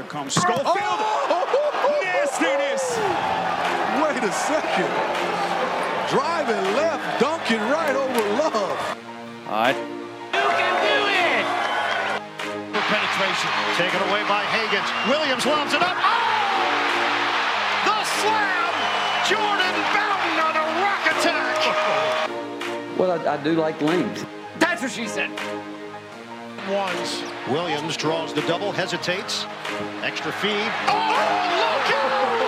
Here comes Schofield. Oh! Nastiness. Wait a second. Driving left, dunking right over Love. All right. You can do it. For penetration, taken away by Hagens. Williams lobs it up. Oh! The slam. Jordan Bowden on a rock attack. Well, I, I do like length. That's what she said. Ones. Williams draws the double, hesitates. Extra feed. Oh, look out!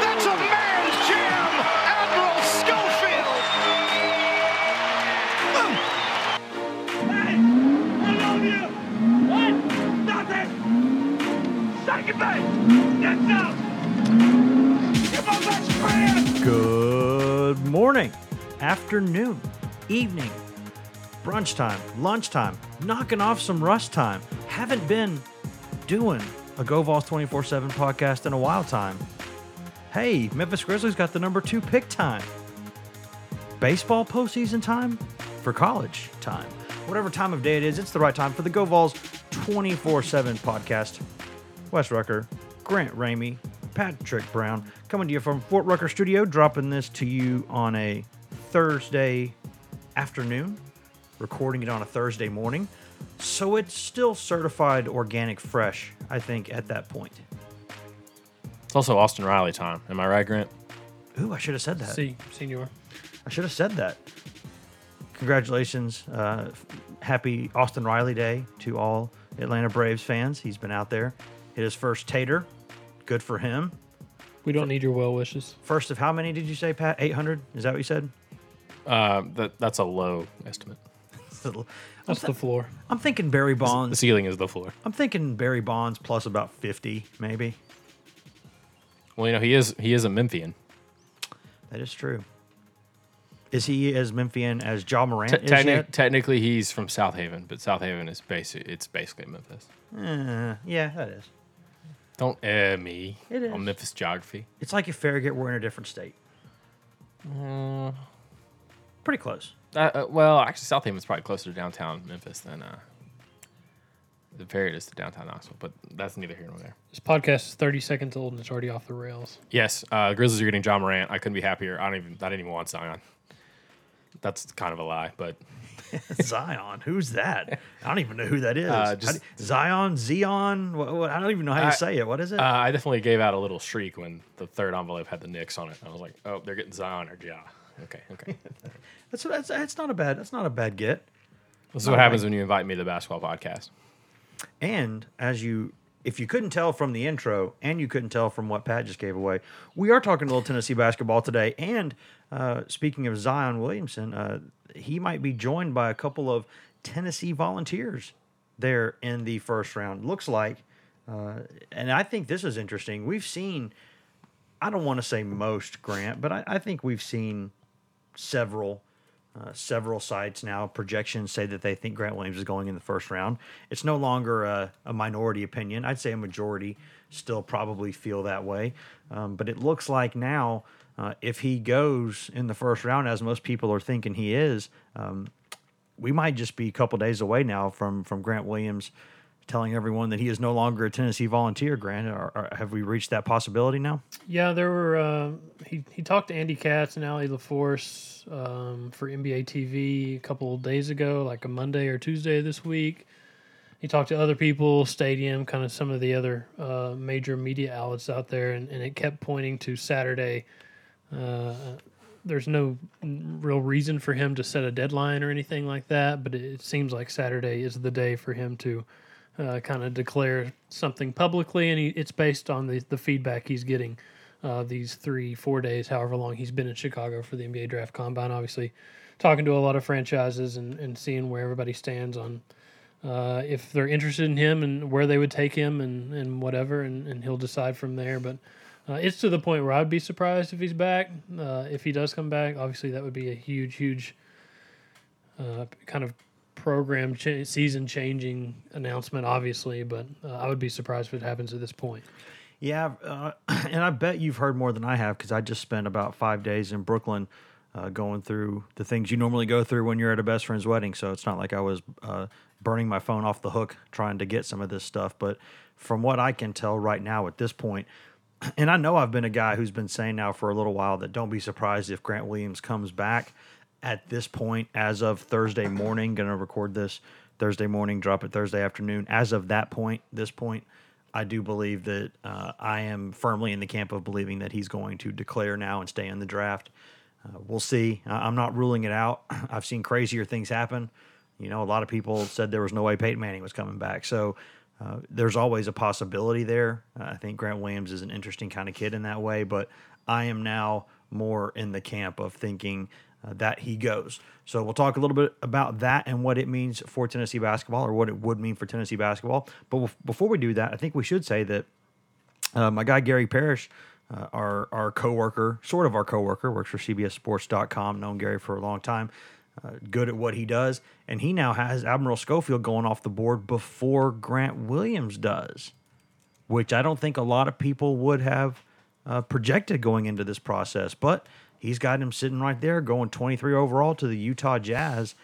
That's a man's jam. Admiral Schofield. Good morning, afternoon, evening, brunch time, lunchtime, knocking off some rust time. Haven't been doing a Go Vols 24 7 podcast in a while time. Hey, Memphis Grizzlies got the number two pick time. Baseball postseason time for college time. Whatever time of day it is, it's the right time for the Go Vols 24 7 podcast. Wes Rucker, Grant Ramey, Patrick Brown, coming to you from Fort Rucker Studio, dropping this to you on a Thursday afternoon, recording it on a Thursday morning. So it's still certified organic fresh, I think, at that point. It's also Austin Riley time. Am I right, Grant? Ooh, I should have said that. See, senior. I should have said that. Congratulations. Uh, happy Austin Riley Day to all Atlanta Braves fans. He's been out there. Hit his first tater. Good for him. We don't need your well wishes. First of how many did you say, Pat? 800? Is that what you said? Uh, that that's a low estimate. That's the floor. I'm thinking Barry Bonds. The ceiling is the floor. I'm thinking Barry Bonds plus about 50, maybe. Well, you know he is he is a Memphian. That is true. Is he as Memphian as Ja Morant Te- is techni- yet? technically, he's from South Haven, but South Haven is basic. It's basically Memphis. Uh, yeah, that is. Don't air me It is. on Memphis geography. It's like if Farragut were in a different state. Pretty close. Uh, uh, well, actually, South Haven's probably closer to downtown Memphis than uh, the Farragut is to downtown Knoxville, but that's neither here nor there. This podcast is 30 seconds old and it's already off the rails. Yes, uh, Grizzlies are getting Ja Morant. I couldn't be happier. I don't even I didn't even want Zion. That's kind of a lie, but Zion. Who's that? I don't even know who that is. Uh, just- do- Zion, Zion. What, what, I don't even know how you say it. What is it? Uh, I definitely gave out a little shriek when the third envelope had the Knicks on it. I was like, "Oh, they're getting Zion or Ja." Okay, okay. that's, that's that's not a bad. That's not a bad get. this is what happens when you invite me to the basketball podcast. And as you, if you couldn't tell from the intro, and you couldn't tell from what Pat just gave away, we are talking a little Tennessee basketball today. And uh, speaking of Zion Williamson, uh, he might be joined by a couple of Tennessee Volunteers there in the first round. Looks like, uh, and I think this is interesting. We've seen, I don't want to say most Grant, but I, I think we've seen several uh, several sites now projections say that they think Grant Williams is going in the first round. It's no longer a, a minority opinion. I'd say a majority still probably feel that way. Um, but it looks like now, uh, if he goes in the first round, as most people are thinking he is, um, we might just be a couple days away now from from Grant Williams telling everyone that he is no longer a Tennessee Volunteer. Grant, or, or have we reached that possibility now? Yeah, there were. Uh, he he talked to Andy Katz and Allie LaForce um, for NBA TV a couple days ago, like a Monday or Tuesday this week. He talked to other people, Stadium, kind of some of the other uh, major media outlets out there, and, and it kept pointing to Saturday. Uh, there's no real reason for him to set a deadline or anything like that, but it seems like Saturday is the day for him to uh, kind of declare something publicly, and he, it's based on the, the feedback he's getting uh, these three, four days, however long he's been in Chicago for the NBA Draft Combine. Obviously, talking to a lot of franchises and, and seeing where everybody stands on uh, if they're interested in him and where they would take him and, and whatever, and, and he'll decide from there. But uh, it's to the point where I'd be surprised if he's back. Uh, if he does come back, obviously that would be a huge, huge uh, kind of program cha- season changing announcement, obviously. But uh, I would be surprised if it happens at this point. Yeah, uh, and I bet you've heard more than I have because I just spent about five days in Brooklyn uh, going through the things you normally go through when you're at a best friend's wedding. So it's not like I was uh, burning my phone off the hook trying to get some of this stuff. But from what I can tell right now at this point, and I know I've been a guy who's been saying now for a little while that don't be surprised if Grant Williams comes back at this point as of Thursday morning. Going to record this Thursday morning, drop it Thursday afternoon. As of that point, this point, I do believe that uh, I am firmly in the camp of believing that he's going to declare now and stay in the draft. Uh, we'll see. I'm not ruling it out. I've seen crazier things happen. You know, a lot of people said there was no way Peyton Manning was coming back. So uh, there's always a possibility there. Uh, I think Grant Williams is an interesting kind of kid in that way, but I am now more in the camp of thinking that he goes. So we'll talk a little bit about that and what it means for Tennessee basketball or what it would mean for Tennessee basketball. But bef- before we do that, I think we should say that uh, my guy Gary Parrish, uh, our our coworker, sort of our coworker, works for CBSSports.com. Known Gary for a long time, uh, good at what he does, and he now has Admiral Schofield going off the board before Grant Williams does, which I don't think a lot of people would have uh, projected going into this process. But he's got him sitting right there, going 23 overall to the Utah Jazz.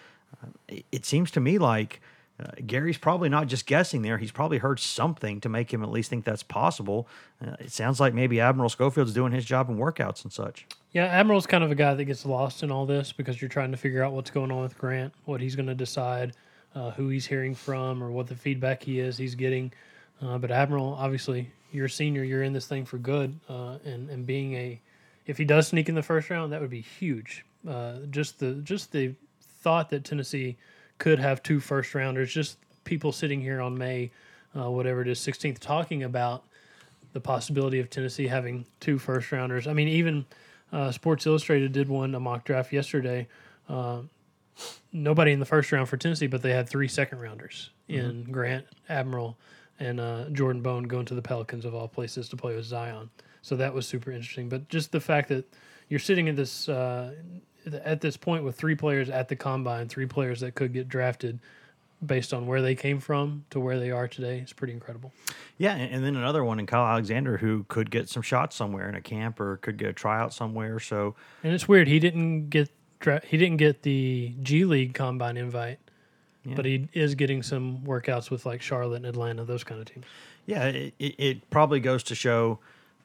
Uh, it, seems to me like. Uh, Gary's probably not just guessing there. He's probably heard something to make him at least think that's possible. Uh, it sounds like maybe Admiral Schofield's doing his job in workouts and such. Yeah, Admiral's kind of a guy that gets lost in all this because you're trying to figure out what's going on with Grant, what he's going to decide, uh, who he's hearing from, or what the feedback he is he's getting. Uh, but Admiral, obviously, you're a senior, you're in this thing for good, uh, and and being a, if he does sneak in the first round, that would be huge. Uh, just the just the thought that Tennessee could have two first rounders, just people sitting here on May, uh, whatever it is, 16th, talking about the possibility of Tennessee having two first rounders. I mean, even uh, Sports Illustrated did one a mock draft yesterday. Uh, nobody in the first round for Tennessee, but they had three second rounders in Grant, Admiral, and uh, Jordan Bone going to the Pelicans of all places to play with Zion. So that was super interesting. But just the fact that you're sitting at this uh, at this point with three players at the combine, three players that could get drafted based on where they came from to where they are today is pretty incredible. Yeah, and, then another one in Kyle Alexander who could get some shots somewhere in a camp or could get a tryout somewhere. So And it's weird he didn't get he didn't get the G League combine invite, but he is getting some workouts with like Charlotte and Atlanta, those kind of teams. yeah, it, it probably goes to show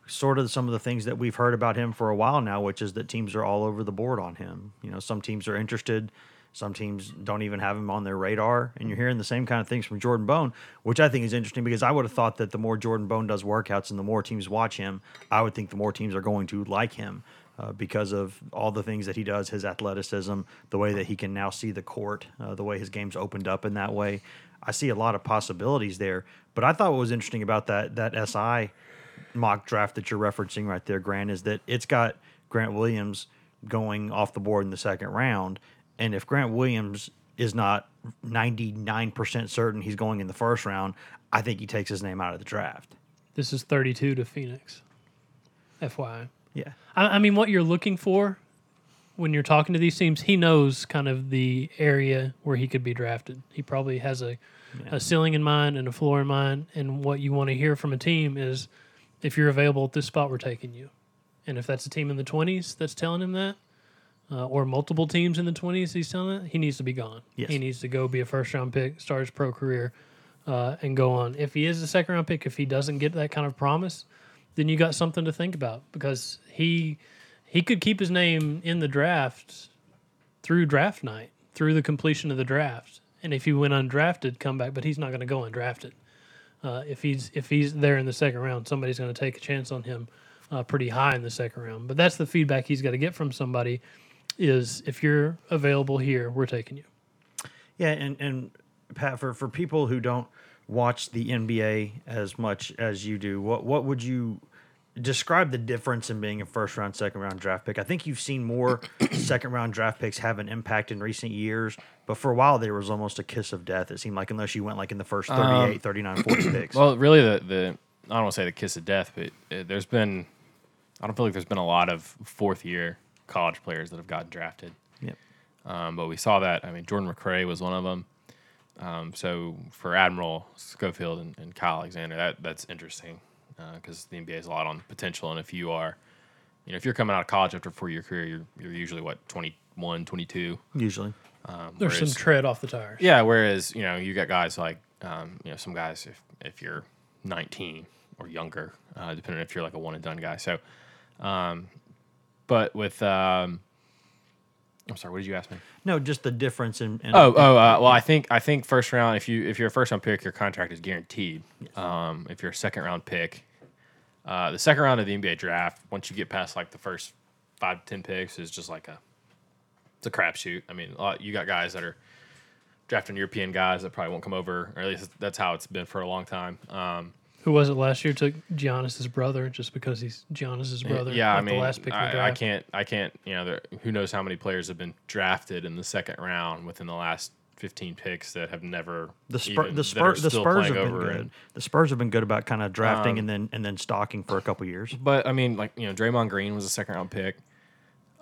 sort of some of the things that we've heard about him for a while now, which is that teams are all over the board on him. You know, some teams are interested. Some teams don't even have him on their radar, and you're hearing the same kind of things from Jordan Bone, which I think is interesting because I would have thought that the more Jordan Bone does workouts and the more teams watch him, I would think the more teams are going to like him uh, because of all the things that he does, his athleticism, the way that he can now see the court, uh, the way his game's opened up in that way. I see a lot of possibilities there. But I thought what was interesting about that that SI mock draft that you're referencing right there, Grant, is that it's got Grant Williams going off the board in the second round. And if Grant Williams is not 99% certain he's going in the first round, I think he takes his name out of the draft. This is 32 to Phoenix. FYI. Yeah. I, I mean, what you're looking for when you're talking to these teams, he knows kind of the area where he could be drafted. He probably has a, a ceiling in mind and a floor in mind. And what you want to hear from a team is if you're available at this spot, we're taking you. And if that's a team in the 20s that's telling him that, uh, or multiple teams in the 20s he's telling that, he needs to be gone. Yes. He needs to go be a first round pick, start his pro career, uh, and go on. If he is a second round pick, if he doesn't get that kind of promise, then you got something to think about because he he could keep his name in the draft through draft night, through the completion of the draft. And if he went undrafted, come back, but he's not going to go undrafted. Uh, if he's if he's there in the second round, somebody's going to take a chance on him uh, pretty high in the second round. But that's the feedback he's got to get from somebody is if you're available here, we're taking you. Yeah, and and Pat, for for people who don't watch the NBA as much as you do, what what would you describe the difference in being a first round, second round draft pick? I think you've seen more second round draft picks have an impact in recent years, but for a while there was almost a kiss of death. It seemed like unless you went like in the first 38, 39, 40 picks. Well, really, the the I don't want to say the kiss of death, but uh there's been I don't feel like there's been a lot of fourth year college players that have gotten drafted. Yep. Um, but we saw that. I mean, Jordan McRae was one of them. Um, so for Admiral Schofield and, and Kyle Alexander, that that's interesting because the NBA is a lot on potential, and if you are you know, if you're coming out of college after a four year career, you're you're usually what 21, 22. Usually. Um, There's some tread off the tires. yeah, whereas you know you got guys like um, you know some guys if if you're 19 or younger, uh, depending if you're like a one and done guy. So, um, but with um, I'm sorry, what did you ask me? No, just the difference in. in Oh, oh, uh, well, I think I think first round. If you if you're a first round pick, your contract is guaranteed. Um, if you're a second round pick, uh, the second round of the NBA draft, once you get past like the first five to ten picks, is just like a it's a crapshoot. I mean, a lot, you got guys that are drafting European guys that probably won't come over, or at least that's how it's been for a long time. Um, Who was it last year? Took Giannis's brother just because he's Giannis's brother. Yeah, I mean, the last pick in the I, I can't, I can't. You know, there, who knows how many players have been drafted in the second round within the last fifteen picks that have never the Spur, even- the, Spur, the Spurs have been good. and- the Spurs have been good about kind of drafting Um, and then and then stocking for a couple years. But I mean, like you know, Draymond Green was a second round pick.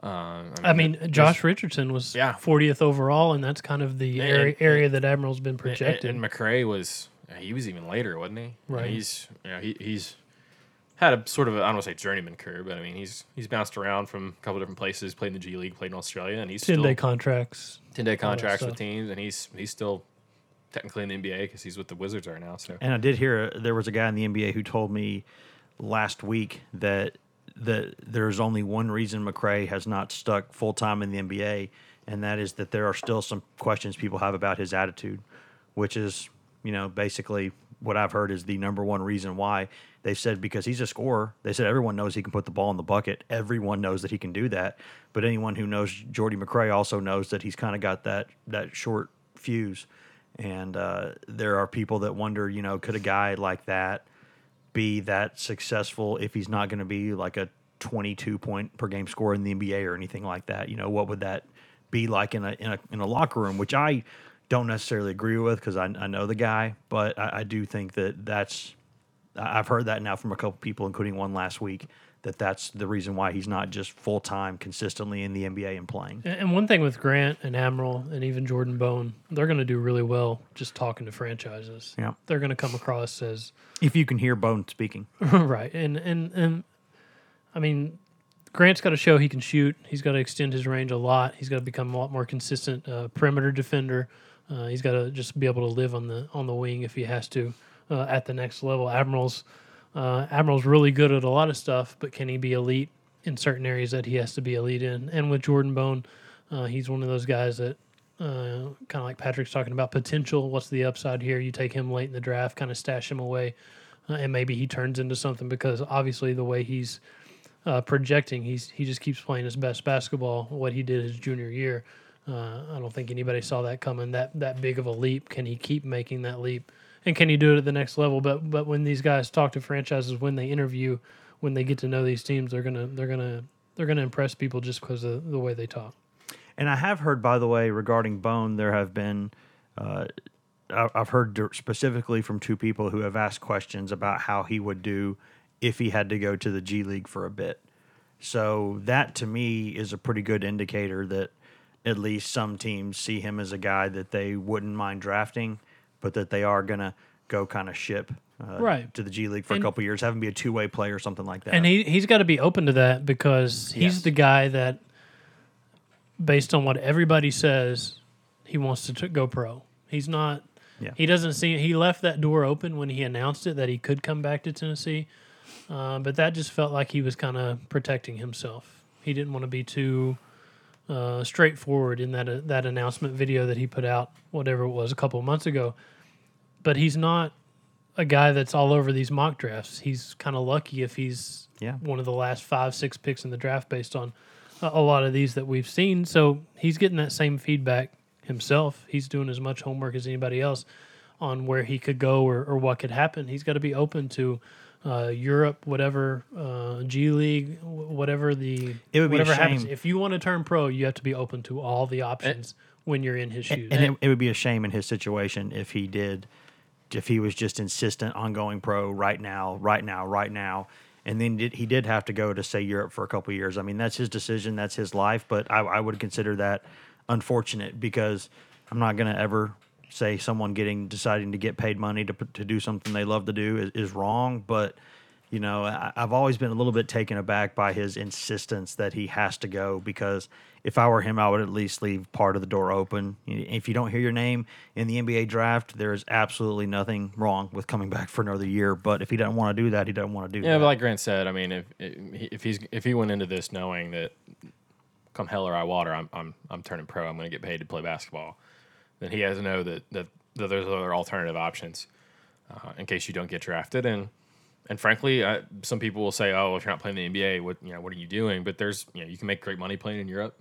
Uh, I mean, there's- Josh Richardson was Yeah. 40th overall, and that's kind of the And- area, and- area that Admiral's been and, projected. and McRae was he was even later, wasn't he? And Right. He's you know he, he's had a sort of I I don't want to say journeyman career, but I mean he's he's bounced around from a couple different places, played in the G League, played in Australia, and he's 10 still day contracts. ten day contracts with teams, and he's he's still technically in the NBA because he's with the Wizards right now. So And I did hear uh, there was a guy in the NBA who told me last week that that there's only one reason McRae has not stuck full time in the NBA, and that is that there are still some questions people have about his attitude, which is you know basically what I've heard is the number one reason why they said because he's a scorer. They said everyone knows he can put the ball in the bucket. Everyone knows that he can do that. But anyone who knows Jordy McRae also knows that he's kind of got that that short fuse. And uh, there are people that wonder, you know, could a guy like that be that successful if he's not going to be like a 22 point per game scorer in the NBA or anything like that? You know, what would that be like in a in a in a locker room? Which I don't necessarily agree with because I, I know the guy, but I, I do think that that's I've heard that now from a couple people, including one last week, that that's the reason why he's not just full time consistently in the NBA and playing. And and one thing with Grant and Admiral and even Jordan Bone, they're going to do really well just talking to franchises. Yeah. They're going to come across as If you can hear Bone speaking, right. And and and I mean, Grant's got to show he can shoot. He's got to extend his range a lot. He's got to become a lot more consistent uh, perimeter defender. Uh, he's got to just be able to live on the on the wing if he has to uh, at the next level. Admiral's uh, Admiral's really good at a lot of stuff, but can he be elite in certain areas that he has to be elite in? And with Jordan Bone, uh, he's one of those guys that uh, kind of like Patrick's talking about potential. What's the upside here? You take him late in the draft, kind of stash him away, uh, and maybe he turns into something because obviously the way he's projecting, he's he just keeps playing his best basketball. What he did his junior year, uh, I don't think anybody saw that coming. That that big of a leap. Can he keep making that leap? And can he do it at the next level? But but when these guys talk to franchises, when they interview, when they get to know these teams, they're gonna they're gonna they're gonna impress people just because of the way they talk. And I have heard, by the way, regarding Bone, there have been, uh, I've heard specifically from two people who have asked questions about how he would do if he had to go to the G League for a bit. So that to me is a pretty good indicator that at least some teams see him as a guy that they wouldn't mind drafting, but that they are going to go kind of ship uh, Right. to the G League for And- a couple years, have him be a two way player or something like that. And he he's got to be open to that because he's Yes. the guy that, based on what everybody says, he wants to t- go pro. He's not. Yeah. He doesn't see. He left that door open when he announced it that he could come back to Tennessee, uh, but that just felt like he was kind of protecting himself. He didn't want to be too uh, straightforward in that uh, that announcement video that he put out, whatever it was, a couple of months ago. But he's not a guy that's all over these mock drafts. He's kind of lucky if he's Yeah. one of the last five, six picks in the draft based on a, a lot of these that we've seen. So he's getting that same feedback himself. He's doing as much homework as anybody else on where he could go or, or what could happen. He's got to be open to uh, Europe, whatever uh, G League, whatever the It would be a whatever happens. shame- If you want to turn pro, you have to be open to all the options when you're in his shoes. and it, it would be a shame in his situation if he did if he was just insistent on going pro right now right now right now and then did, he did have to go to say europe for a couple of years i mean that's his decision that's his life but i, I would consider that unfortunate because i'm not going to ever say someone getting deciding to get paid money to, to do something they love to do is, is wrong but you know, I, I've always been a little bit taken aback by his insistence that he has to go because if I were him, I would at least leave part of the door open. If you don't hear your name in the NBA draft, there is absolutely nothing wrong with coming back for another year. But if he doesn't want to do that, he doesn't want to do Yeah, that. but like Grant said, I mean, if if he's if he went into this knowing that come hell or high water, I'm I'm I'm turning pro, I'm going to get paid to play basketball, then he has to know that that, that there's other alternative options uh, in case you don't get drafted. And and frankly, I, some people will say, oh, if you're not playing the NBA, what you know, what are you doing? But there's you know, you can make great money playing in Europe.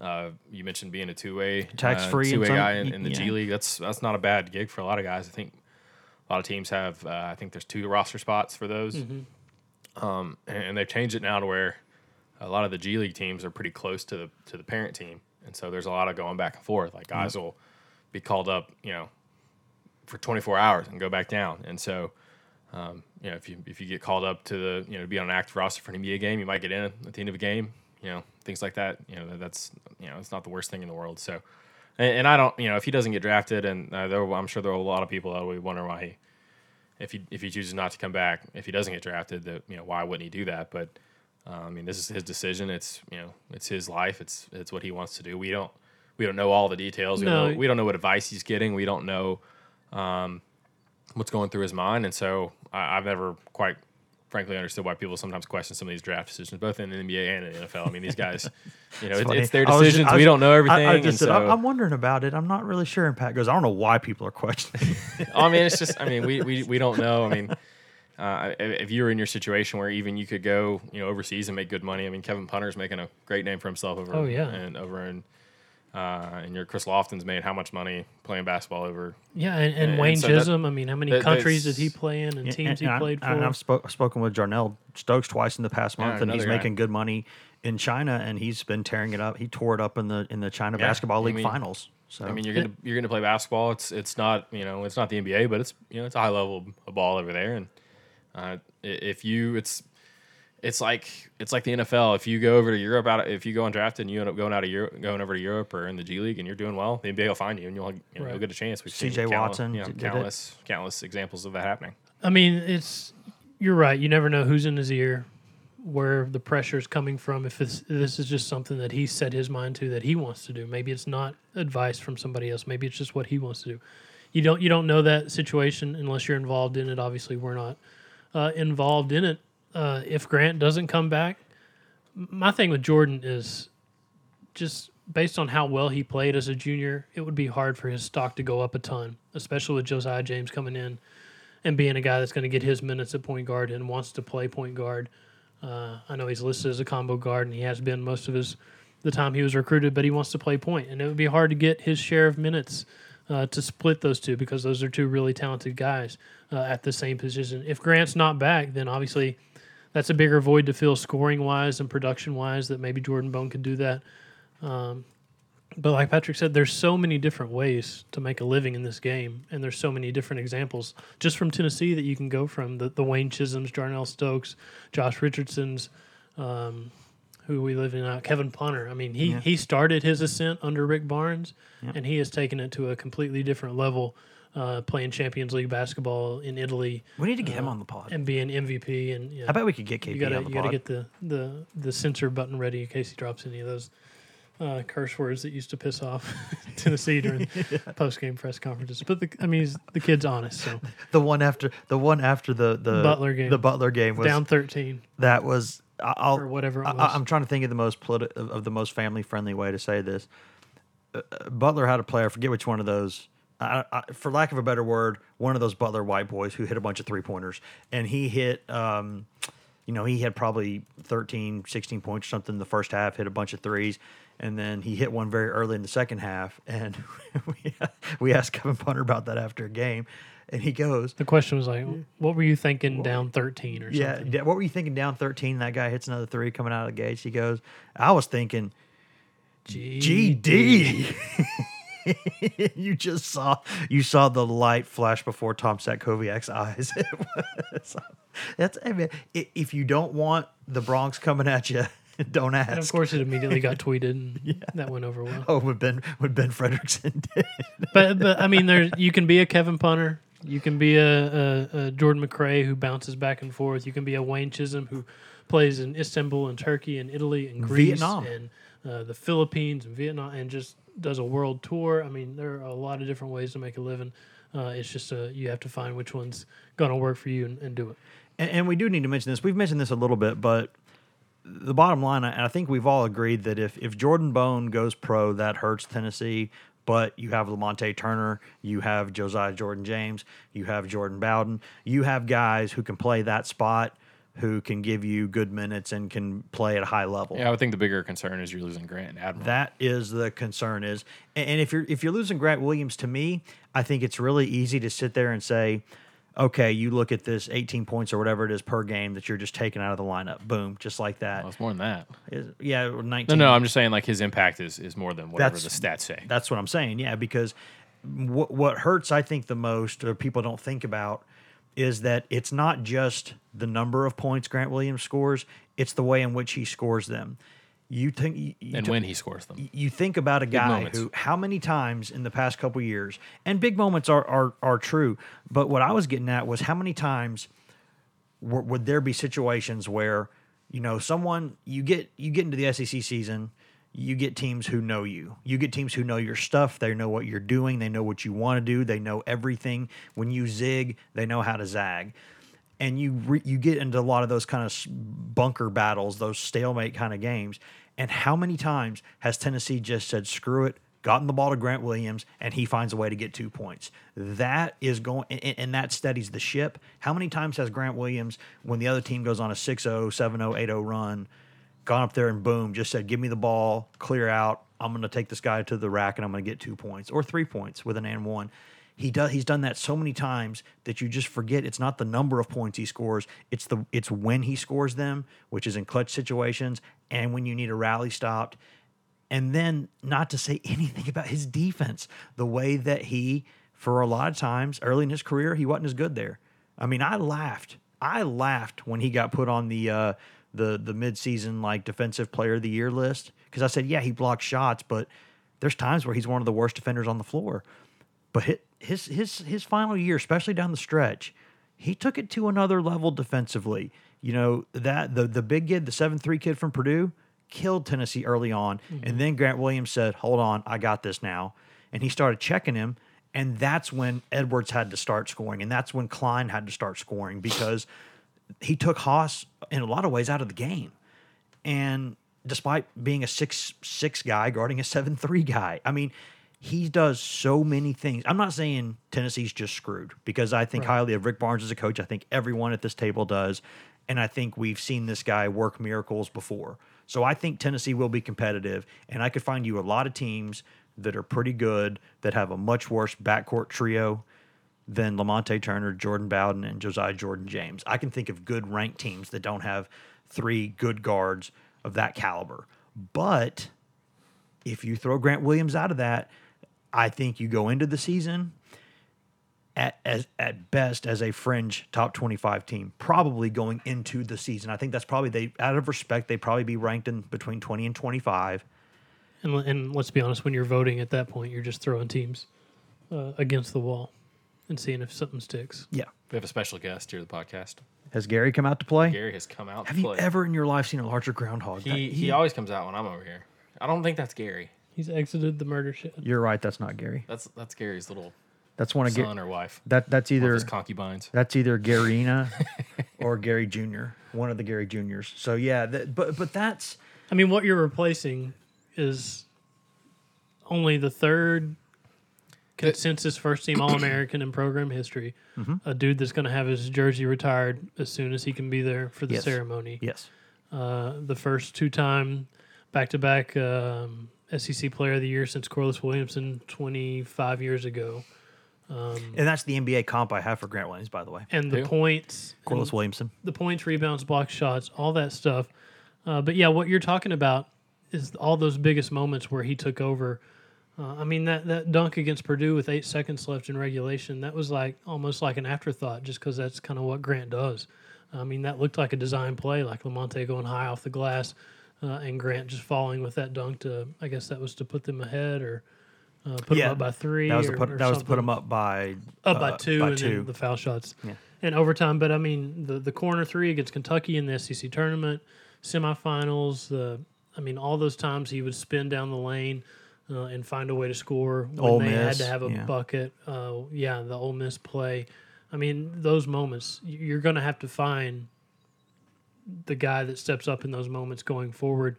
Uh, you mentioned being a two way Tax-free uh, two way guy in, in the yeah. G League. That's that's not a bad gig for a lot of guys. I think a lot of teams have. Uh, I think there's two roster spots for those um, and, and they've changed it now to where a lot of the G League teams are pretty close to the to the parent team, and so there's a lot of going back and forth. Like guys will be called up, you know, for 24 hours and go back down, and so. Um, you know, if you if you get called up to the you know to be on an active roster for an NBA game, you might get in at the end of a game. You know, things like that. You know, that, that's you know, it's not the worst thing in the world. So, and, and I don't, you know, if he doesn't get drafted, and uh, there, I'm sure there are a lot of people that will wonder why he if he if he chooses not to come back, if he doesn't get drafted, that you know why wouldn't he do that? But uh, I mean, this is his decision. It's you know it's his life. It's it's what he wants to do. We don't we don't know all the details. We, No. don't, know, we don't know what advice he's getting. We don't know um, what's going through his mind. And so I, I've never quite frankly understood why people sometimes question some of these draft decisions, both in the NBA and in the NFL. I mean, these guys, you know, it's, funny. it's their just- decisions. Was- we don't know everything. I, I just and said, so, I'm, wondering about it. I'm not really sure. And Pat goes, I don't know why people are questioning. I mean, it's just. I mean, we we, we don't know. I mean, uh, if if you were in your situation where even you could go, you know, overseas and make good money. I mean, Kevin Punter's making a great name for himself over. Oh, yeah. and over in. Uh, and your Chris Lofton's made how much money playing basketball over? Yeah, and, and, And Wayne so that- Chism. I mean, how many that- countries did he play in and Yeah, teams he and I- played for? and I've spoke, spoken with Jarnell Stokes twice in the past Yeah, month, and he's guy. making good money in China, and he's been tearing it up. He tore it up in the in the China Yeah, basketball I league mean- finals. So I mean, you're gonna you're gonna play basketball. It's it's not you know it's not the NBA, but it's you know it's a high level of ball over there. And uh, if you it's it's like it's like the NFL. If you go over to Europe out, if you go undrafted and you end up going out of Europe, going over to Europe or in the G League, and you're doing well, the NBA will find you and you'll you know, Right. you'll get a chance. We've CJ seen count- Watson you know, countless countless examples of that happening. I mean, it's you're right. You never know who's in his ear, where the pressure is coming from. If this this is just something that he set his mind to that he wants to do, maybe it's not advice from somebody else. Maybe it's just what he wants to do. You don't you don't know that situation unless you're involved in it. Obviously, we're not uh, involved in it. Uh, if Grant doesn't come back, my thing with Jordan is just based on how well he played as a junior, it would be hard for his stock to go up a ton, especially with Josiah James coming in and being a guy that's going to get his minutes at point guard and wants to play point guard. Uh, I know he's listed as a combo guard, and he has been most of his the time he was recruited, but he wants to play point, and it would be hard to get his share of minutes uh, to split those two because those are two really talented guys uh, at the same position. If Grant's not back, then obviously that's a bigger void to fill scoring wise and production wise that maybe Jordan Bone could do that. Um, but like Patrick said, there's so many different ways to make a living in this game, and there's so many different examples just from Tennessee that you can go from the, the Wayne Chisms, Jarnell Stokes, Josh Richardsons, um, who we live in, uh, Kevin Punter. I mean, he he started his ascent under Rick Barnes, and he has taken it to a completely different level, uh, playing Champions League basketball in Italy we need to get him on the pod. and be an MVP. And yeah, I bet we could get KP you gotta on the you gotta pod. get the, the the censor button ready in case he drops any of those uh, curse words that used to piss off Tennessee during post game press conferences. But the, I mean, he's, the kid's honest. So the one after the one after the the Butler game. The Butler game was down thirteen. that was I'll, Or whatever it I, was. I'm trying to think of the most politi- of, of the most family friendly way to say this. Uh, uh, Butler had a player, I forget which one of those. I, I, for lack of a better word, one of those Butler white boys who hit a bunch of three pointers, and he hit. Um, you know, he had probably 13, 16 points or something in the first half, hit a bunch of threes, and then he hit one very early in the second half. And we, we asked Kevin Punter about that after a game, and he goes, The question was like, what were you thinking down thirteen or yeah, something? yeah, what were you thinking down 13? That guy hits another three coming out of the gates. He goes, I was thinking, GD. you just saw you saw the light flash before Tom Satkowiak's eyes. Was- That's I mean, if you don't want the Bronx coming at you, don't ask. And of course, it immediately got tweeted, and yeah. that went over well. Oh, when Ben when Ben Frederickson did. But but I mean, there's you can be a Kevin Punter You can be a, a, a Jordan McRae who bounces back and forth. You can be a Wayne Chism who plays in Istanbul and Turkey and Italy and Greece Vietnam. and uh, the Philippines and Vietnam and just does a world tour. I mean, there are a lot of different ways to make a living. Uh, it's just uh, you have to find which one's going to work for you and, and do it. And, and we do need to mention this. We've mentioned this a little bit, but the bottom line, and I think we've all agreed that if, if Jordan Bone goes pro, that hurts Tennessee. But you have Lamonte Turner, you have Josiah Jordan James, you have Jordan Bowden, you have guys who can play that spot, who can give you good minutes and can play at a high level. Yeah, I would think the bigger concern is you're losing Grant and Admiral. That is the concern is, and if you're if you're losing Grant Williams, to me, I think it's really easy to sit there and say, okay, you look at this 18 points or whatever it is per game that you're just taking out of the lineup, boom, just like that. well, it's more than that. Is- yeah, 19. No, no, I'm just saying like his impact is is more than whatever That's- the stats say. That's what I'm saying. Yeah, because what what hurts, I think, the most, or people don't think about, is that it's not just the number of points Grant Williams scores; it's the way in which he scores them. You think, you, and when he scores them. you think about a guy moments. who, how many times in the past couple years, and big moments are are are true, but what I was getting at was how many times w- would there be situations where you know someone you get you get into the SEC season, you get teams who know you, you get teams who know your stuff, they know what you're doing, they know what you want to do, they know everything. When you zig, they know how to zag. And you re- you get into a lot of those kind of bunker battles, those stalemate kind of games. And how many times has Tennessee just said, "Screw it," gotten the ball to Grant Williams, and he finds a way to get two points. That is going, and, and that steadies the ship. How many times has Grant Williams, when the other team goes on a 6-0, 7-0, 8-0 run, gone up there and boom, just said, "Give me the ball, clear out. I'm going to take this guy to the rack, and I'm going to get two points or three points with an and one." He does. He's done that so many times that you just forget. It's not the number of points he scores. It's the it's when he scores them, which is in clutch situations and when you need a rally stopped. And then not to say anything about his defense, the way that he, for a lot of times early in his career, he wasn't as good there. I mean, I laughed. I laughed when he got put on the uh, the the midseason like defensive player of the year list because I said, yeah, he blocks shots, but there's times where he's one of the worst defenders on the floor. But his his his, his final year, especially down the stretch, he took it to another level defensively. You know that the the big kid, the seven three kid from Purdue, killed Tennessee early on, mm-hmm. and then Grant Williams said, "Hold on, I got this now," and he started checking him. And that's when Edwards had to start scoring, and that's when Cline had to start scoring because he took Haarms in a lot of ways out of the game. And despite being a six six guy guarding a seven three guy, I mean, he does so many things. I'm not saying Tennessee's just screwed because I think highly of Rick Barnes as a coach. I think everyone at this table does, and I think we've seen this guy work miracles before. So I think Tennessee will be competitive, and I could find you a lot of teams that are pretty good that have a much worse backcourt trio than Lamonte Turner, Jordan Bowden, and Josiah Jordan James. I can think of good ranked teams that don't have three good guards of that caliber. But if you throw Grant Williams out of that, I think you go into the season at as at best as a fringe top 25 team, probably going into the season. I think that's probably they out of respect, they probably be ranked in between 20 and 25. And, and let's be honest, when you're voting at that point, you're just throwing teams uh, against the wall and seeing if something sticks. Yeah. We have a special guest here at the podcast. Has Gary come out to play? Gary has come out Have to you play. ever in your life seen a larger groundhog? he, That- he always comes out when I'm over here. I don't think that's Gary. He's exited the murder shed. You're right. That's not Gary. That's that's Gary's little That's one of Ga- son or wife. that. That's either his concubines. that's either Garyina or Gary Jr. One of the Gary Juniors. So yeah, that, but but that's I mean, what you're replacing is only the third consensus first team All American in program history. Mm-hmm. A dude that's going to have his jersey retired as soon as he can be there for the Yes. ceremony. yes. Uh, the first two time back to back SEC player of the year since Corliss Williamson 25 years ago. And that's the NBA comp I have for Grant Williams, by the way. And the Who? points. Corliss Williamson. the points, rebounds, block shots, all that stuff. Uh, but yeah, what you're talking about is all those biggest moments where he took over. Uh, I mean, that, that dunk against Purdue with eight seconds left in regulation, that was like almost like an afterthought just because that's kind of what Grant does. I mean, that looked like a design play, like Lamonte going high off the glass uh, and Grant just falling with that dunk to, I guess that was to put them ahead or Uh, put them up by three. That was or, to put that was to put them up by up by uh, two, by and two. then the foul shots and overtime. But I mean, the the corner three against Kentucky in the SEC tournament, semifinals. The I mean, all those times he would spin down the lane uh, and find a way to score when Ole they had to have a yeah. bucket. Uh, yeah, the Ole Miss play. I mean, those moments you're going to have to find the guy that steps up in those moments going forward,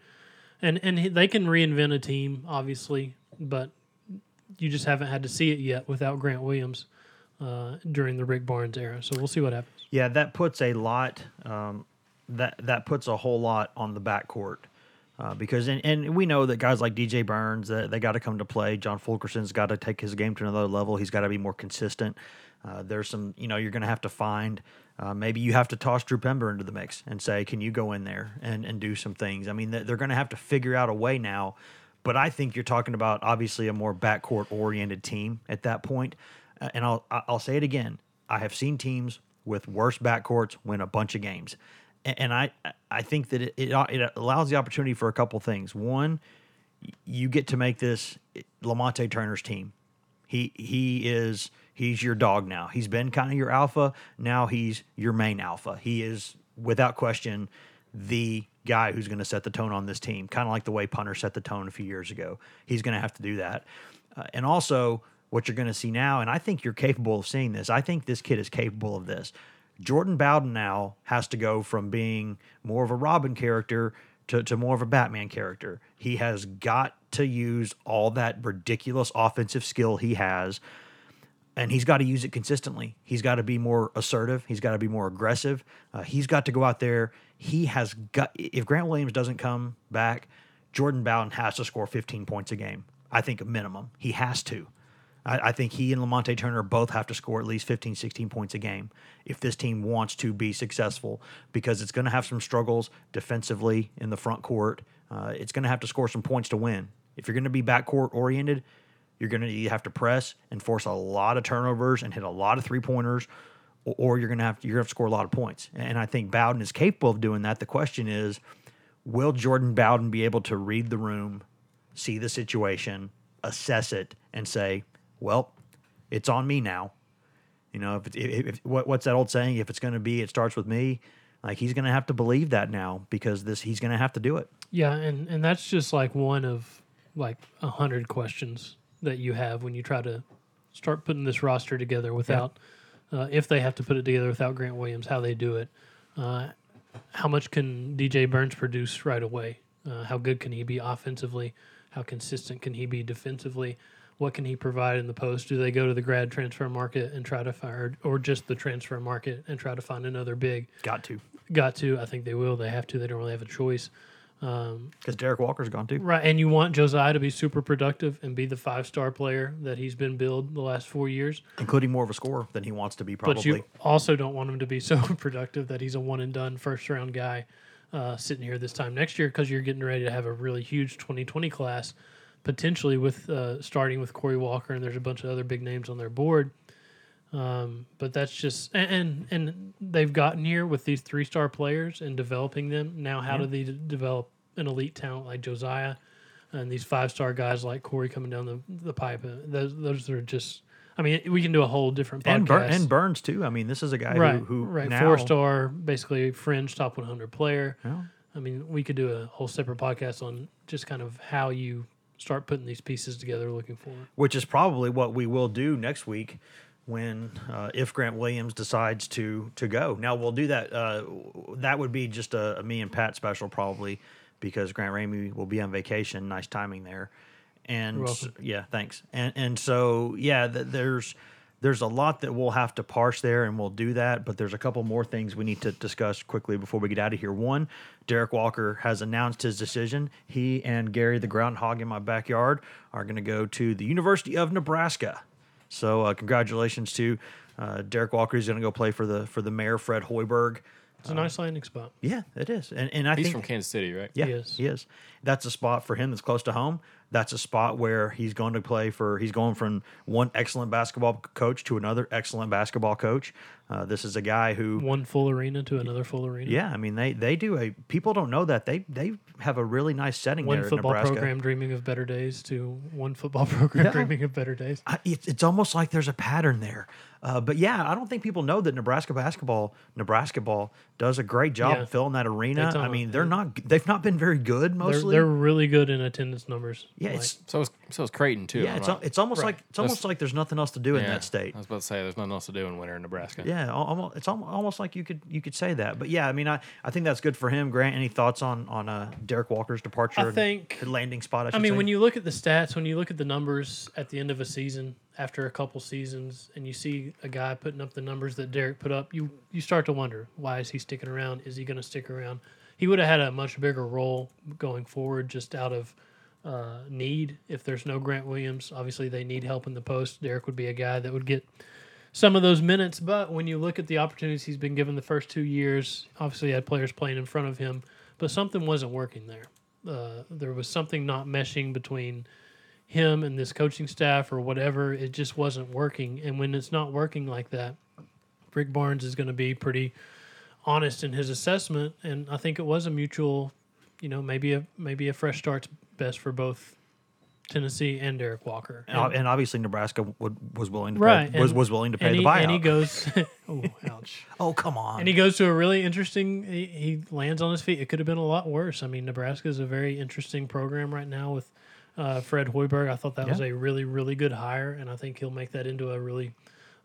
and and he, they can reinvent a team, obviously, but you just haven't had to see it yet without Grant Williams uh, during the Rick Barnes era. So we'll see what happens. Yeah, that puts a lot. Um, that that puts a whole lot on the backcourt. Uh, because and, and we know that guys like DJ Burns that they got to come to play. John Fulkerson's got to take his game to another level. He's got to be more consistent. Uh, there's some you know you're going to have to find. Uh, maybe you have to toss Drew Pember into the mix and say, can you go in there and, and do some things? I mean, they're, they're going to have to figure out a way now. But I think you're talking about obviously a more backcourt oriented team at that point. Uh, and I'll I'll say it again. I have seen teams with worse backcourts win a bunch of games, and, I I think that it, it it allows the opportunity for a couple things. One, you get to make this Lamonte Turner's team. He he is he's your dog now. He's been kind of your alpha. Now he's your main alpha. He is without question the guy who's going to set the tone on this team, kind of like the way Punter set the tone a few years ago. He's going to have to do that. Uh, and also, what you're going to see now, and I think you're capable of seeing this, I think this kid is capable of this. Jordan Bowden now has to go from being more of a Robin character to, to more of a Batman character. He has got to use all that ridiculous offensive skill he has and he's got to use it consistently. He's got to be more assertive. He's got to be more aggressive. Uh, he's got to go out there. He has got. If Grant Williams doesn't come back, Jordan Bowden has to score 15 points a game. I think a minimum. He has to. I, I think he and Lamonte Turner both have to score at least 15, 16 points a game if this team wants to be successful because it's going to have some struggles defensively in the front court. Uh, it's going to have to score some points to win. If you're going to be backcourt oriented, you're going to have to press and force a lot of turnovers and hit a lot of three pointers, or, or you're going to have to, you're going to have to score a lot of points. And I think Bowden is capable of doing that. The question is, will Jordan Bowden be able to read the room, see the situation, assess it, and say, "Well, it's on me now." You know, if, if, if what, what's that old saying? If it's going to be, it starts with me. Like he's going to have to believe that now because this he's going to have to do it. Yeah, and and that's just like one of like a hundred questions that you have when you try to start putting this roster together without, uh, if they have to put it together without Grant Williams, how they do it. Uh, how much can DJ Burns produce right away? Uh, how good can he be offensively? How consistent can he be defensively? What can he provide in the post? Do they go to the grad transfer market and try to find, or just the transfer market and try to find another big? Got to Got to. I think they will. They have to. They don't really have a choice. because Derek Walker's gone too. Right, and you want Josiah to be super productive and be the five star player that he's been billed the last four years. including more of a scorer than he wants to be. Probably. But you also don't want him to be so productive that he's a one and done first round guy uh, sitting here this time next year because you're getting ready to have a really huge 2020 class, potentially with uh, starting with Corey Walker and there's a bunch of other big names on their board. Um, but that's just and, and and they've gotten here with these three star players and developing them. Now, how do they d- develop an elite talent like Josiah and these five star guys like Corey coming down the the pipe? Uh, those those are just. I mean, we can do a whole different podcast. and, Bur- and Burns too. I mean, this is a guy right, who, who right, now, four star, basically fringe top 100 player. Yeah. I mean, we could do a whole separate podcast on just kind of how you start putting these pieces together, looking forward. which is probably what we will do next week when uh, if Grant Williams decides to to go. Now we'll do that. Uh, that would be just a, a me and Pat special probably because Grant Ramey will be on vacation. Nice timing there. And yeah, thanks. And and so yeah, th- there's there's a lot that we'll have to parse there, and we'll do that. But there's a couple more things we need to discuss quickly before we get out of here. One, Derek Walker has announced his decision. He and Gary, the groundhog in my backyard, are going to go to the University of Nebraska. So uh, congratulations to uh, Derek Walker. He's going to go play for the for the mayor, Fred Hoiberg. It's a nice landing spot. Yeah, it is, and and I think He's think from Kansas City, right? yeah, He is. he is. That's a spot for him that's close to home. That's a spot where he's going to play for. He's going from one excellent basketball coach to another excellent basketball coach. Uh, this is a guy who One full arena to another full arena. yeah, I mean they they do a people don't know that they they have a really nice setting One football program dreaming of better days to one football program dreaming of better days. I, it's, it's almost like there's a pattern there. Uh, but yeah, I don't think people know that Nebraska basketball, Nebraska ball, does a great job Yeah. filling that arena. I mean, they're not they've not been very good They're, mostly. they're really good in attendance numbers. Yeah, Like, it's So is so is Creighton too. yeah, I'm it's not- it's almost Right. like it's almost like there's nothing else to do in yeah, that state. I was about to say there's nothing else to do in winter in Nebraska. Yeah, almost, it's almost like you could you could say that. But yeah, I mean, I, I think that's good for him. Grant, any thoughts on on uh, Derek Walker's departure? I think- the landing spot. I, I mean, say? when you look at the stats, when you look at the numbers at the end of a season, after a couple seasons, and you see a guy putting up the numbers that Derek put up, you you start to wonder why is he sticking around? Is he going to stick around? He would have had a much bigger role going forward, just out of uh, need. If there's no Grant Williams, obviously they need help in the post. Derrick would be a guy that would get some of those minutes. But when you look at the opportunities he's been given the first two years, obviously he had players playing in front of him, but something wasn't working there. Uh, there was something not meshing between him and this coaching staff or whatever. It just wasn't working. And when it's not working like that, Rick Barnes is going to be pretty honest in his assessment. And I think it was a mutual, you know, maybe a maybe a fresh start's best for both Tennessee and Derrick Walker. and, and obviously Nebraska would, was willing to right pay, was was willing to pay and the he, buyout. And he goes, oh, ouch. oh come on! And he goes to a really interesting. He, he lands on his feet. It could have been a lot worse. I mean, Nebraska is a very interesting program right now with uh, Fred Hoiberg. I thought that was a really, really good hire, and I think he'll make that into a really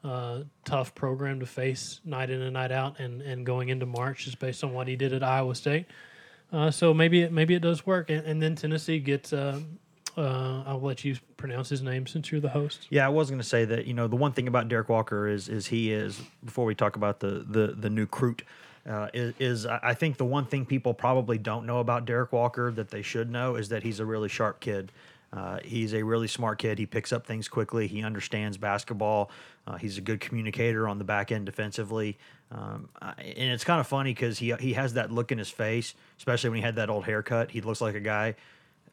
uh, tough program to face night in and night out, and, and going into March, just based on what he did at Iowa State. Uh, so maybe it maybe it does work, and, and then Tennessee gets. Uh, uh, I'll let you pronounce his name since you're the host. Yeah, I was going to say that. You know, the one thing about Derrick Walker is is he is before we talk about the the the new recruit. Uh, is, is I I think the one thing people probably don't know about Derrick Walker that they should know is that he's a really sharp kid. Uh, he's a really smart kid. He picks up things quickly. He understands basketball. Uh, he's a good communicator on the back end defensively. Um, and it's kind of funny because he he has that look in his face, especially when he had that old haircut. He looks like a guy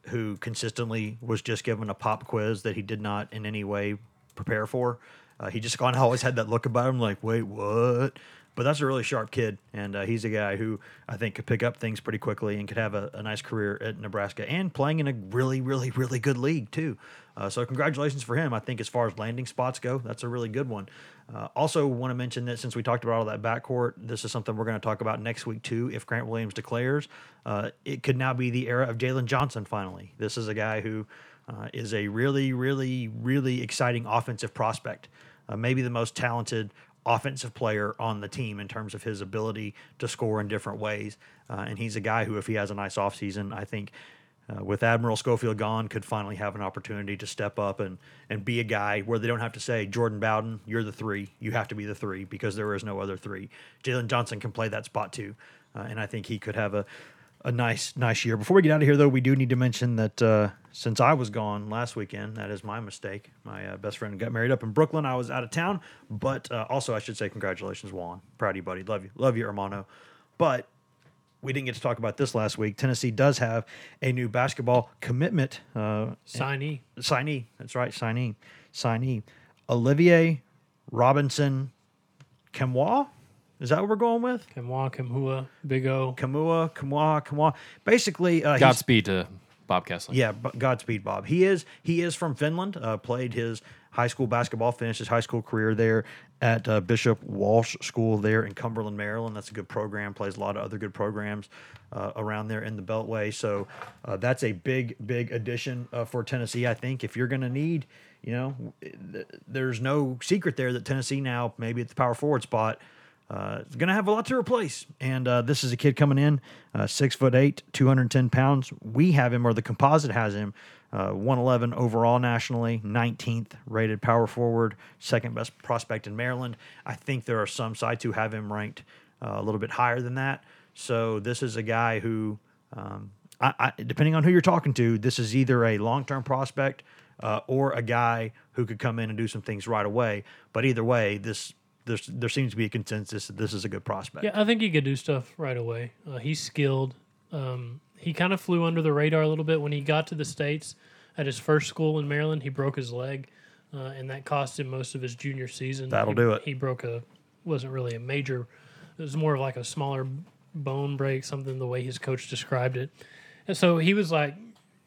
who consistently was just given a pop quiz that he did not in any way prepare for. Uh, he just kind of always had that look about him, like, wait, what? But that's a really sharp kid, and uh, he's a guy who I think could pick up things pretty quickly and could have a, a nice career at Nebraska and playing in a really, really, really good league too. Uh, so congratulations for him. I think as far as landing spots go, that's a really good one. Uh, also, want to mention that since we talked about all that backcourt, this is something we're going to talk about next week too. If Grant Williams declares, uh, it could now be the era of Jalen Johnson. Finally, this is a guy who uh, is a really, really, really exciting offensive prospect. Uh, maybe the most talented offensive player on the team in terms of his ability to score in different ways. Uh, and he's a guy who, if he has a nice offseason, I think uh, with Admiral Schofield gone, could finally have an opportunity to step up and, and be a guy where they don't have to say, Jordan Bowden, you're the three. You have to be the three because there is no other three. Jalen Johnson can play that spot too. Uh, and I think he could have a, a nice, nice year. Before we get out of here, though, we do need to mention that uh, since I was gone last weekend, that is my mistake. My uh, best friend got married up in Brooklyn. I was out of town, but uh, also I should say congratulations, Juan. Proud of you, buddy. Love you, love you, Hermano. But we didn't get to talk about this last week. Tennessee does have a new basketball commitment uh, Signee. signee. That's right, signee, signee. Olivier Robinson Kamwa. Is that what we're going with? Kamwa, Kamhua, Big O. Kamua, Kamwa, Kamwa. Basically, uh, Godspeed to Bob Kesling. yeah, Godspeed, Bob. He is he is from Finland. Uh, played his high school basketball, finished his high school career there at uh, Bishop Walsh School there in Cumberland, Maryland. That's a good program. Plays a lot of other good programs uh, around there in the Beltway. So uh, that's a big, big addition uh, for Tennessee. I think if you're going to need, you know, th- there's no secret there that Tennessee now maybe at the power forward spot. Uh, is going to have a lot to replace. And uh, this is a kid coming in, uh, six foot eight, 210 pounds. We have him, or the composite has him, uh, 111 overall nationally, 19th rated power forward, second best prospect in Maryland. I think there are some sites who have him ranked uh, a little bit higher than that. So this is a guy who, um, I, I, depending on who you're talking to, this is either a long term prospect uh, or a guy who could come in and do some things right away. But either way, this there's, there seems to be a consensus that this is a good prospect. Yeah, I think he could do stuff right away. Uh, he's skilled. Um, he kind of flew under the radar a little bit when he got to the states. at his first school in Maryland. He broke his leg, uh, and that cost him most of his junior season. That'll He- do it. He broke a wasn't really a major. It was more of like a smaller bone break, something the way his coach described it. And so he was like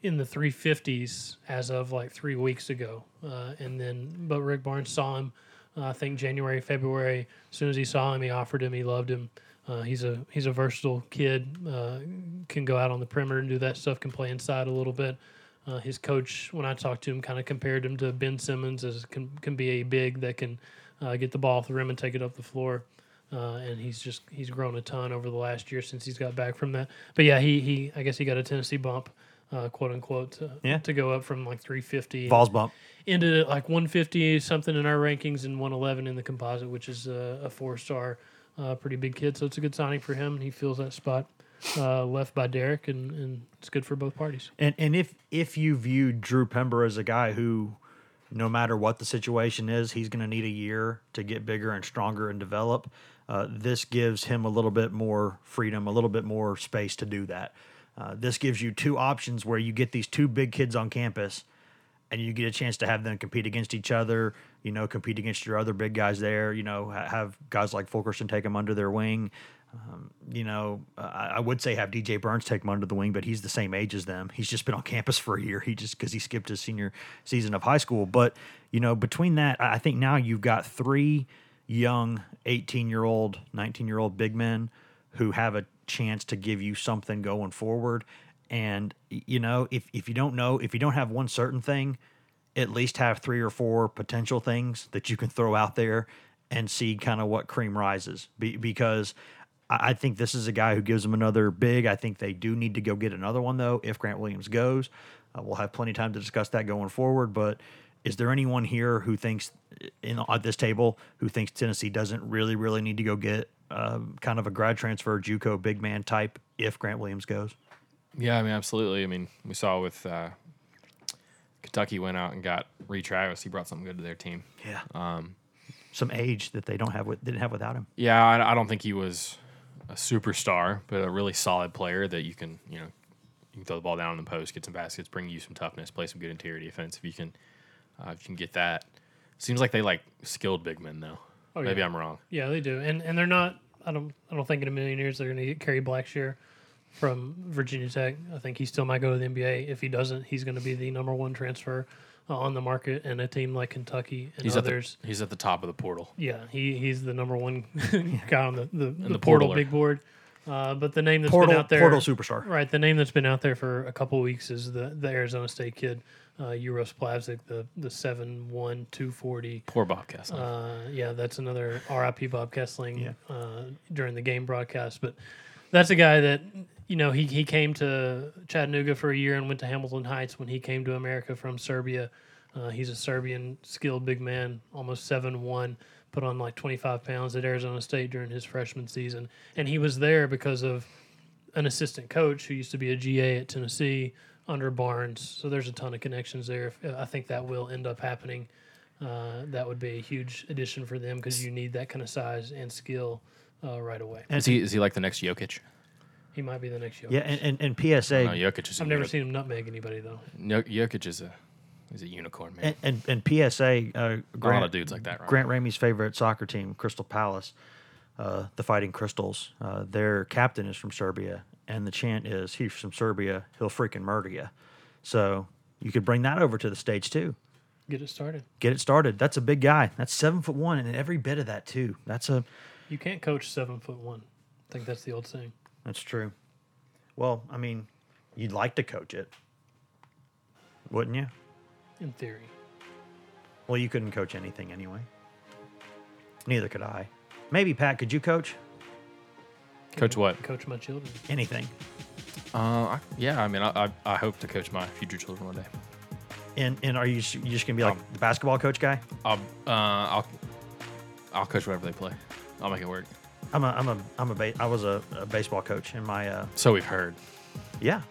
in the 350s as of like three weeks ago. Uh, and then, but Rick Barnes saw him, uh, I think January, February. As soon as he saw him, he offered him, he loved him. Uh, he's a he's a versatile kid. Uh, can go out on the perimeter and do that stuff. Can play inside a little bit. Uh, his coach, when I talked to him, kind of compared him to Ben Simmons as can can be a big that can uh, get the ball off the rim and take it up the floor. Uh, and he's just he's grown a ton over the last year since he's got back from that. But yeah, he he I guess he got a Tennessee bump, uh, quote unquote, to, Yeah. to go up from like 350. Balls bump. Ended at like 150 something in our rankings and 111 in the composite, which is a, a four star, uh, pretty big kid. So it's a good signing for him. He fills that spot uh, left by Derrick, and, and it's good for both parties. And and if if you view Drew Pember as a guy who, no matter what the situation is, he's going to need a year to get bigger and stronger and develop. Uh, this gives him a little bit more freedom, a little bit more space to do that. Uh, this gives you two options where you get these two big kids on campus, and you get a chance to have them compete against each other. You know, compete against your other big guys there. You know, have guys like Fulkerson take them under their wing. Um, you know, I, I would say have DJ Burns take him under the wing, but he's the same age as them. He's just been on campus for a year. He just because he skipped his senior season of high school. But you know, between that, I think now you've got three young 18 year old, 19 year old big men who have a chance to give you something going forward. And you know, if if you don't know, if you don't have one certain thing, at least have three or four potential things that you can throw out there and see kind of what cream rises. Be, because I, think this is a guy who gives them another big. I think they do need to go get another one though. If Grant Williams goes, uh, we'll have plenty of time to discuss that going forward. But is there anyone here who thinks in at this table who thinks Tennessee doesn't really really need to go get um, kind of a grad transfer JUCO big man type if Grant Williams goes? Yeah, I mean, absolutely. I mean, we saw with uh, Kentucky went out and got Reid Travis. He brought something good to their team. Yeah. Um, some age that they don't have with didn't have without him. Yeah, I, I don't think he was a superstar, but a really solid player that you can, you know, you can throw the ball down in the post, get some baskets, bring you some toughness, play some good interior defense. If you can, uh, if you can get that, seems like they like skilled big men though. Oh, Maybe yeah. I'm wrong. Yeah, they do, and and they're not. I don't. I don't think in a million years they're going to get Kerry Blackshear from Virginia Tech. I think he still might go to the NBA. If he doesn't, he's going to be the number one transfer uh, on the market, and a team like Kentucky and He's others. at the he's at the top of the portal. yeah, he he's the number one guy on the the, the, the portal big board. Uh, but the name that's Portal been out there, portal superstar. right? The name that's been out there for a couple of weeks is the the Arizona State kid, uh, Uros Plavsic, the the seven one two forty. Poor Bob Kesling. Uh, yeah, that's another RIP Bob Kesling Yeah. uh, during the game broadcast. But that's a guy that you know he he came to Chattanooga for a year and went to Hamilton Heights when he came to America from Serbia. Uh, he's a Serbian skilled big man, almost seven one. Put on like twenty five pounds at Arizona State during his freshman season, and he was there because of an assistant coach who used to be a GA at Tennessee under Barnes. So there's a ton of connections there. I think that will end up happening. Uh, that would be a huge addition for them because you need that kind of size and skill uh, right away. is he is he like the next Jokic? He might be the next Jokic. Yeah, and, and, and PSA No, Jokic is. a I've never uni- seen him nutmeg anybody though. No, Jokic is a he's a unicorn man. and, and, and PSA, uh, a lot of dudes like that. Right? Grant Ramey's favorite soccer team, Crystal Palace, uh, the Fighting Crystals. Uh, their captain is from Serbia, and the chant is, "He's from Serbia, he'll freaking murder you." So you could bring that over to the stage too. Get it started. Get it started. That's a big guy. That's seven foot one, and every bit of that too. That's a You can't coach seven foot one. I think that's the old saying. That's true. Well, I mean, you'd like to coach it, wouldn't you? In theory, Well, you couldn't coach anything anyway. Neither could I. Maybe Pat, could you coach Coach what? coach my children. anything? Uh, I, yeah. I mean, I, I I hope to coach my future children one day. And and are you s- you just gonna be like Um, the basketball coach guy? I'll uh I'll I'll coach whatever they play. I'll make it work. I'm a I'm a I'm a ba- I was a, a baseball coach in my uh So we've heard. yeah.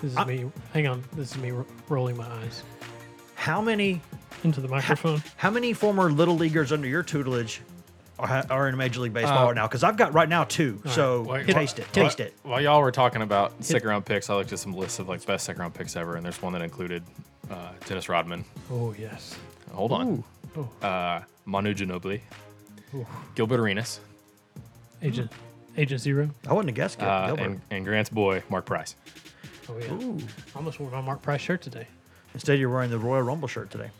This is I- me. Hang on. This is me ro- rolling my eyes How many into the microphone. how many former little leaguers under your tutelage are, are in Major League Baseball right now? Because I've got right now two. So Wait, taste it, taste it. While y'all were talking about second round picks, I looked at some lists of like best second round picks ever, and there's one that included uh, Dennis Rodman. Oh yes. Hold on. Oh. Uh, Manu Ginobili. Gilbert Arenas. Agent Agent Zero. I wouldn't have guessed Gil- Uh, Gilbert. and, and Grant's boy, Mark Price. Oh yeah. I almost wore my Mark Price shirt today. Instead, you're wearing the Royal Rumble shirt today.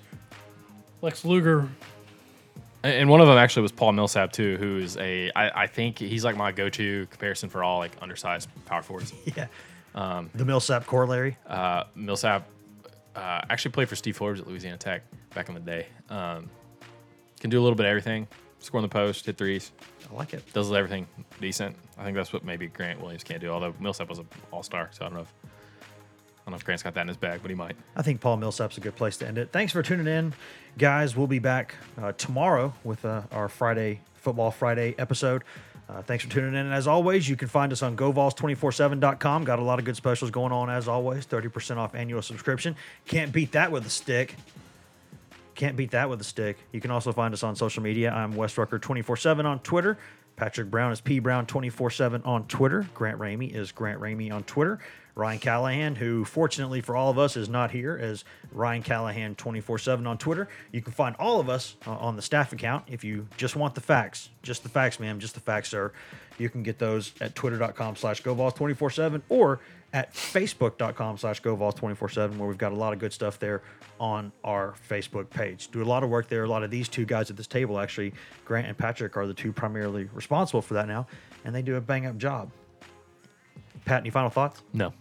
Lex Luger. And- And one of them actually was Paul Millsap too, who is a I, I think he's like my go-to comparison for all like undersized power forwards. Yeah. the Millsap corollary. Uh, Millsap uh, actually played for Steve Forbes at Louisiana Tech back in the day. Um, can do a little bit of everything. Score in the post, hit threes, I like it. does everything decent. I think that's what maybe Grant Williams can't do. Although Millsap was an all-star, so I don't know if I don't know if Grant's got that in his bag, but he might. I think Paul Millsap's a good place to end it. Thanks for tuning in, guys. We'll be back uh, tomorrow with uh, our Friday Football Friday episode. Uh, thanks for tuning in. And as always, you can find us on GoVols247.com. Got a lot of good specials going on, as always. 30% off annual subscription. Can't beat that with a stick. Can't beat that with a stick. You can also find us on social media. I'm Wes Rucker 24 7 on Twitter. Patrick Brown is P Brown 24 7 on Twitter. Grant Ramey is Grant Ramey on Twitter. Ryan Callahan, who fortunately for all of us is not here, is Ryan Callahan 24 7 on Twitter. You can find all of us uh, on the staff account if you just want the facts. Just the facts, ma'am. Just the facts, sir. You can get those at twitter.com slash GoVols 24 7 or at facebook.com slash GoVols 24 7, where we've got a lot of good stuff there on our Facebook page. Do a lot of work there. A lot of these two guys at this table, actually, Grant and Patrick, are the two primarily responsible for that now, and they do a bang up job. Pat, any final thoughts? No.